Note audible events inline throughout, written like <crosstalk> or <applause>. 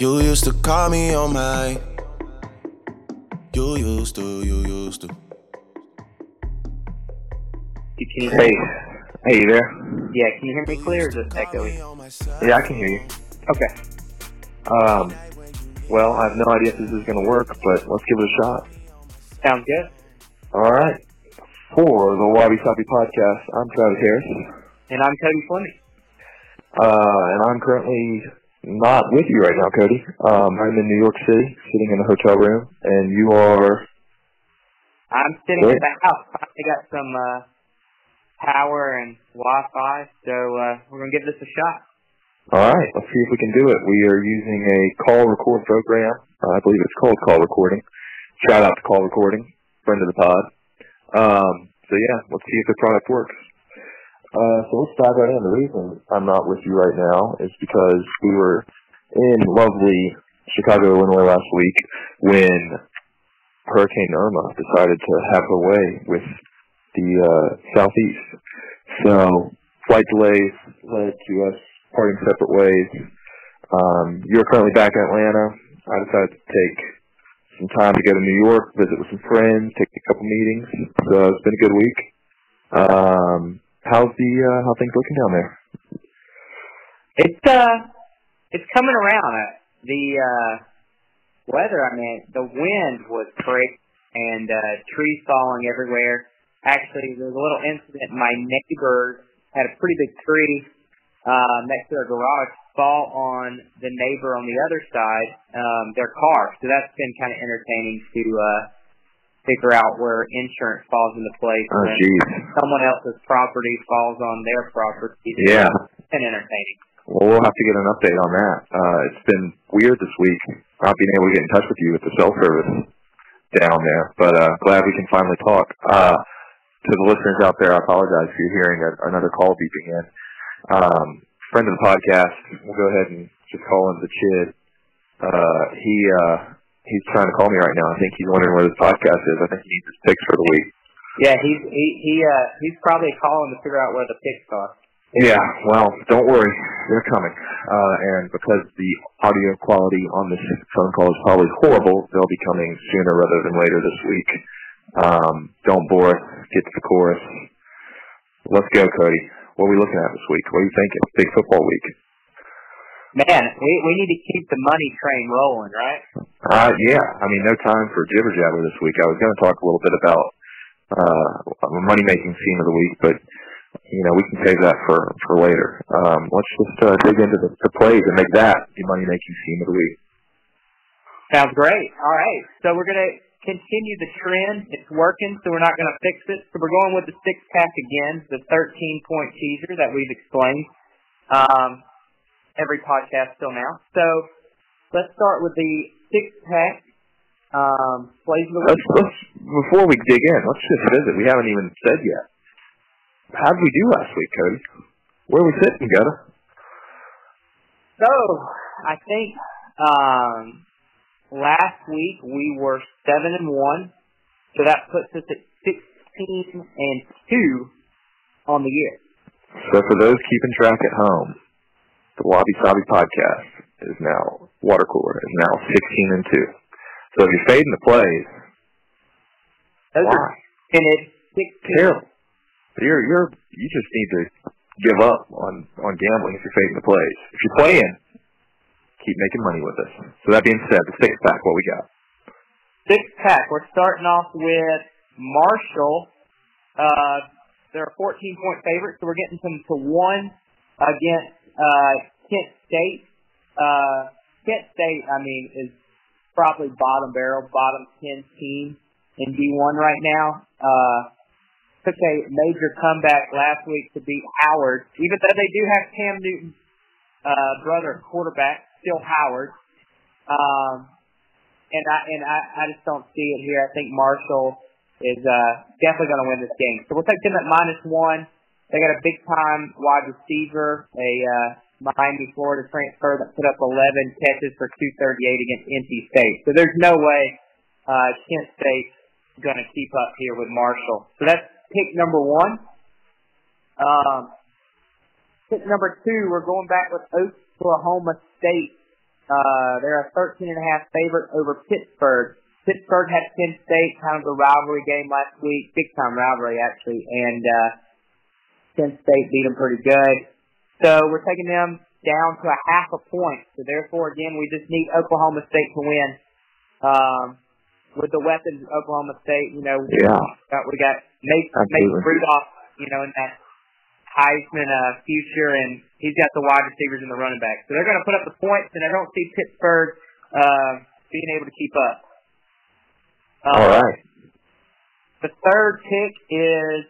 You used to call me on my. You used to, you used to. You can you Hey, hey, you there? Yeah, can you hear me clear or is it echoey? Yeah, I can hear you. Okay. Um, well, I have no idea if this is going to work, but let's give it a shot. Sounds good. All right. For the Wabi Sabi podcast, I'm Travis Harris, And I'm Cody Fleming. uh, and I'm currently not with you right now, Cody. Um, I'm in New York City, sitting in a hotel room, and you are. I'm sitting at the house. I got some uh, power and Wi-Fi, so uh, we're gonna give this a shot. All right, let's see if we can do it. We are using a call record program. Uh, I believe it's called call recording. Shout out to call recording, friend of the pod. Um, so yeah, let's see if the product works. Uh, so let's dive right in. The reason I'm not with you right now is because we were in lovely Chicago, Illinois last week when Hurricane Irma decided to have her way with the uh, southeast. So flight delays led to us parting separate ways. Um, you're currently back in Atlanta. I decided to take some time to go to New York, visit with some friends, take a couple meetings. So it's been a good week. Um, how's the uh, how things looking down there? It's uh, it's coming around. Uh, the uh, weather, I mean, the wind was crazy and uh, trees falling everywhere. Actually, there was a little incident. My neighbor had a pretty big tree uh, next to their garage fall on the neighbor on the other side, um, their car. So that's been kind of entertaining to uh, figure out where insurance falls into place Oh, when jeez. someone else's property falls on their property. Yeah. It's entertaining. Well, we'll have to get an update on that. Uh, it's been weird this week, not being able to get in touch with you with the cell service down there, but uh, glad we can finally talk. Uh, to the listeners out there, I apologize for you're hearing a, another call beeping in. Um, friend of the podcast, we'll go ahead and just call him the Chid. Uh, he uh, he's trying to call me right now. I think he's wondering where this podcast is. I think he needs his picks for the week. Yeah, he's he he uh he's probably calling to figure out where the picks are. Yeah, well, don't worry, they're coming. Uh, and because the audio quality on this phone call is probably horrible, they'll be coming sooner rather than later this week. Um, don't bore us. Get to the chorus. Let's go, Cody. What are we looking at this week? What are you thinking? Big football week. Man, we we need to keep the money train rolling, right? Uh, yeah. I mean, no time for jibber jabber this week. I was going to talk a little bit about uh, a money making scene of the week, but you know we can save that for for later. Um, let's just uh, dig into the, the plays and make that the money making scene of the week. Sounds great. All right, so we're gonna continue the trend. It's working, so we're not gonna fix it. So we're going with the six pack again, the thirteen point teaser that we've explained um, every podcast till now. So let's start with the six pack um, plays of the week. Let's let's before we dig in, let's just visit. We haven't even said yet. How did we do last week, Cody? Where are we sitting, Gutter? So I think um, last week we were seven and one, so that puts us at sixteen and two on the year. So for those keeping track at home, the Wabi Sabi podcast is now water cooler is now sixteen and two. So if you're fading the plays, Those why? are tinted sixteen. Terrible. You're you're you just need to give up on on gambling if you're fading the plays. If you're playing, keep making money with us. So that being said, the six pack, what we got? Six pack. We're starting off with Marshall. Uh, they're a 14 point favorite, so we're getting them to one against uh, Kent State. Uh, Kent State, I mean, is probably bottom barrel, bottom 10 team in D1 right now. Uh, took a major comeback last week to beat Howard, even though they do have Cam Newton's uh, brother quarterback, still Howard. Um, and I and I, I just don't see it here. I think Marshall is uh, definitely going to win this game. So we'll take them at minus one. They got a big time wide receiver, a uh, Miami, Florida transfer that put up 11 catches for 238 against NC State. So there's no way uh, Kent State's going to keep up here with Marshall. So that's pick number one. Um, pick number two, we're going back with Oklahoma State. Uh, they're a 13 and a half favorite over Pittsburgh. Pittsburgh had Penn State, kind of a rivalry game last week, big time rivalry actually, and uh, Penn State beat them pretty good. So we're taking them down to a half a point. So therefore, again, we just need Oklahoma State to win. Um, with the weapons of Oklahoma State, you know, Yeah. got, we got Mason, Absolutely. Mason Rudolph, you know, in that Heisman uh, future, and he's got the wide receivers and the running back. So they're going to put up the points, and I don't see Pittsburgh uh, being able to keep up. Uh, All right. The third pick is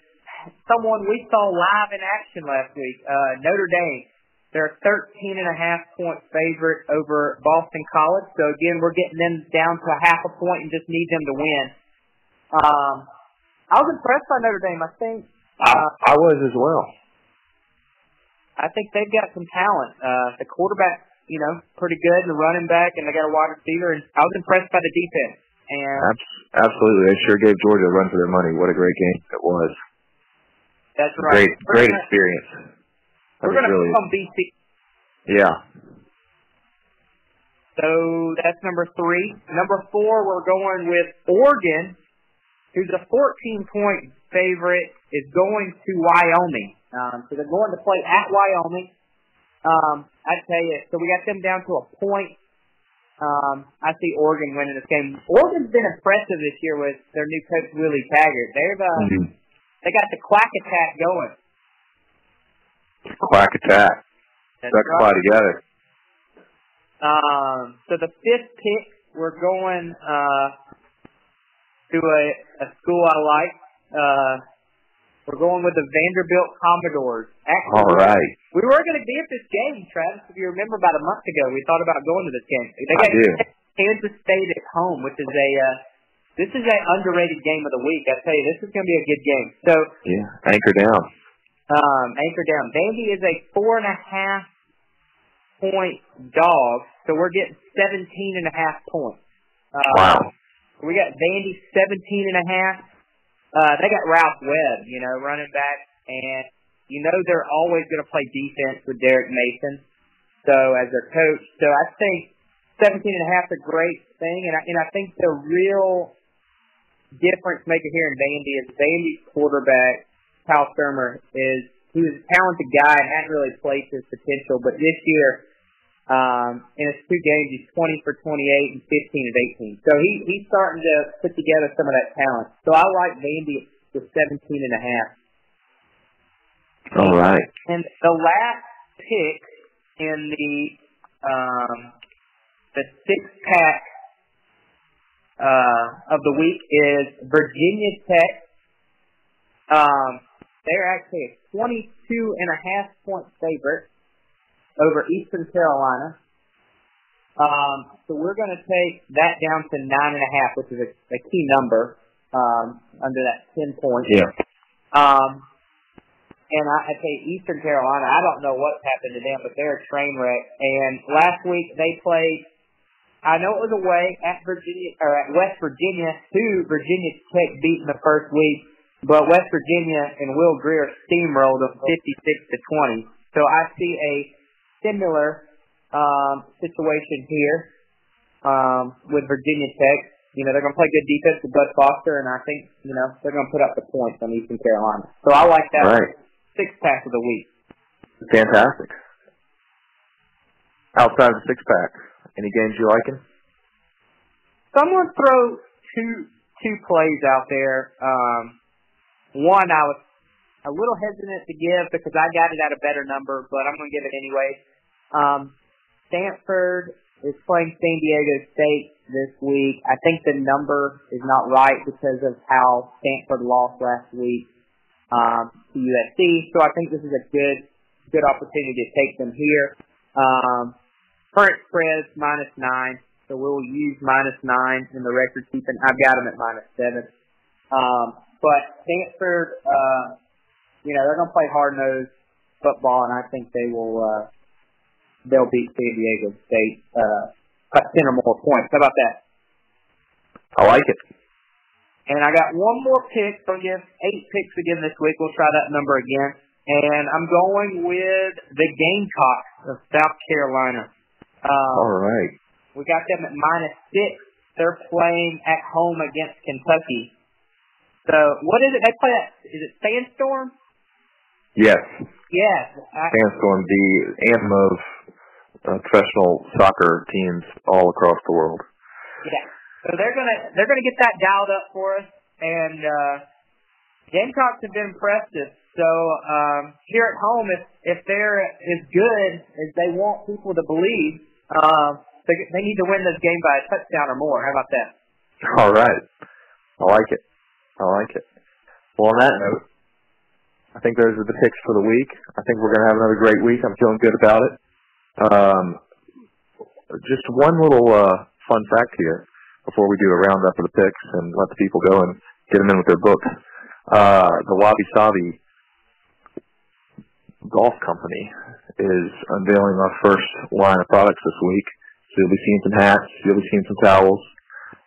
someone we saw live in action last week, uh, Notre Dame. They're a 13 and a half point favorite over Boston College. So again, we're getting them down to a half a point and just need them to win. Um, I was impressed by Notre Dame. I think I, I was as well. I think they've got some talent. Uh, the quarterback, you know, pretty good, and the running back, and they got a wide receiver. And I was impressed by the defense. And absolutely. They sure gave Georgia a run for their money. What a great game it was. That's right. Great, We're great gonna- experience. That We're going to really, become BC. yeah. So that's number three. Number four, we're going with Oregon, who's a 14 point favorite, is going to Wyoming. Um, so they're going to play at Wyoming. Um, I tell you, so we got them down to a point. Um, I see Oregon winning this game. Oregon's been impressive this year with their new coach Willie Taggart. They've uh, Mhm. They got the quack attack going. Quack attack. That's right. together. Um, so the fifth pick, we're going uh, to a, a school I like. Uh, we're going with the Vanderbilt Commodores. Actually, All right. we were going to be at this game, Travis. If you remember, about a month ago, we thought about going to this game. They I got do. Kansas State at home, which is a uh, this is an underrated game of the week. I tell you, this is going to be a good game. So Yeah. Anchor down. um, anchor down. Vandy is a four and a half point dog, so we're getting seventeen and a half points. Uh, Wow. We got Vandy seventeen and a half. Uh, they got Ralph Webb, you know, running back, and you know they're always going to play defense with Derek Mason, so as their coach. So I think seventeen and a half is a great thing, and I, and I think the real difference maker here in Vandy is Vandy's quarterback Kyle Shurmur is he was a talented guy and hadn't really played to his potential, but this year, um, in his two games, he's 20 for 28 and 15 of 18. So he he's starting to put together some of that talent. So I like Vandy with 17 and a half. All right. And the last pick in the um, the six pack uh, of the week is Virginia Tech. Um, they're actually a 22 and a half point favorite over Eastern Carolina. Um, so we're going to take that down to nine and a half, which is a, a key number um, under that 10 points. Yeah. Um, and I, I say Eastern Carolina, I don't know what's happened to them, but they're a train wreck. And last week they played, I know it was away at Virginia or at West Virginia, who Virginia Tech beat in the first week, but West Virginia and Will Grier steamrolled them 56 to 20. So I see a similar um, situation here um, with Virginia Tech. You know, they're going to play good defense with Bud Foster, and I think, you know, they're going to put up the points on Eastern Carolina. So I like that Right. six pack of the week. Fantastic. Outside of the six pack, any games you liking? Someone throw two two plays out there. Um, one I was a little hesitant to give because I got it at a better number, but I'm going to give it anyway. Um, Stanford is playing San Diego State this week. I think the number is not right because of how Stanford lost last week um, to USC. So I think this is a good good opportunity to take them here. Um, current spread minus nine, so we'll use minus nine in the record keeping. I've got them at minus seven. Um, but Stanford, uh, you know, they're going to play hard nosed football, and I think they will. Uh, they'll beat San Diego State uh, by ten or more points. How about that? I like it. And I got one more pick. So give eight picks again this week. We'll try that number again. And I'm going with the Gamecocks of South Carolina. Um, All right. we got them at minus six. They're playing at home against Kentucky. So what is it? They play at is it Sandstorm? Yes. Yes. I, Sandstorm, the anthem of uh, professional soccer teams all across the world. yeah. So they're gonna they're gonna get that dialed up for us, and uh, Gamecocks have been impressive. So um, here at home, if if they're as good as they want people to believe, um, they, they need to win this game by a touchdown or more. How about that? <laughs> All right. I like it. I like it. Well, on that note, I think those are the picks for the week. I think we're going to have another great week. I'm feeling good about it. Um, just one little uh, fun fact here before we do a roundup of the picks and let the people go and get them in with their books. Uh, the Wabi Sabi Golf Company is unveiling our first line of products this week. So you'll be seeing some hats, you'll be seeing some towels.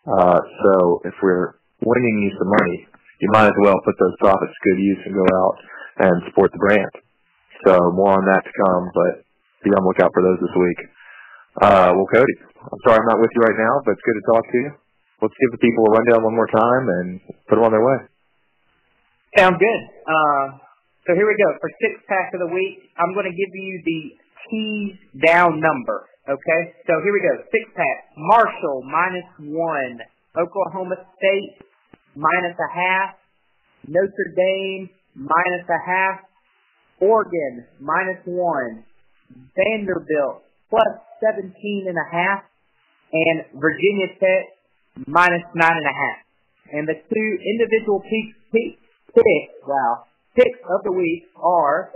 Uh, so if we're winning you some money, you might as well put those profits to good use and go out and support the brand. So more on that to come, but be on the lookout for those this week. Uh, well, Cody, I'm sorry I'm not with you right now, but it's good to talk to you. Let's give the people a rundown one more time and put them on their way. Sounds good. Um, so here we go. For six pack of the week, I'm going to give you the tease down number. Okay? So here we go. Six pack. Marshall minus one. Oklahoma State minus a half. Notre Dame minus a half. Oregon minus one. Vanderbilt plus 17 and a half. And Virginia Tech minus nine and a half. And the two individual peak, peak picks, wow, picks of the week are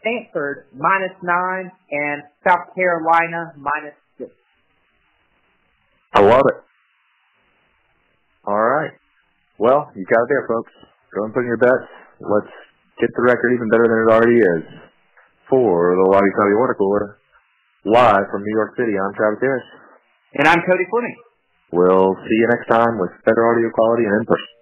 Stanford minus nine and South Carolina minus six. I love it. All right. Well, you got it there, folks. Go and put in your bets. Let's get the record even better than it already is. For the Wabi Sabi Water Cooler, live from New York City, I'm Travis Harris. And I'm Cody Fleming. We'll see you next time with better audio quality and in person.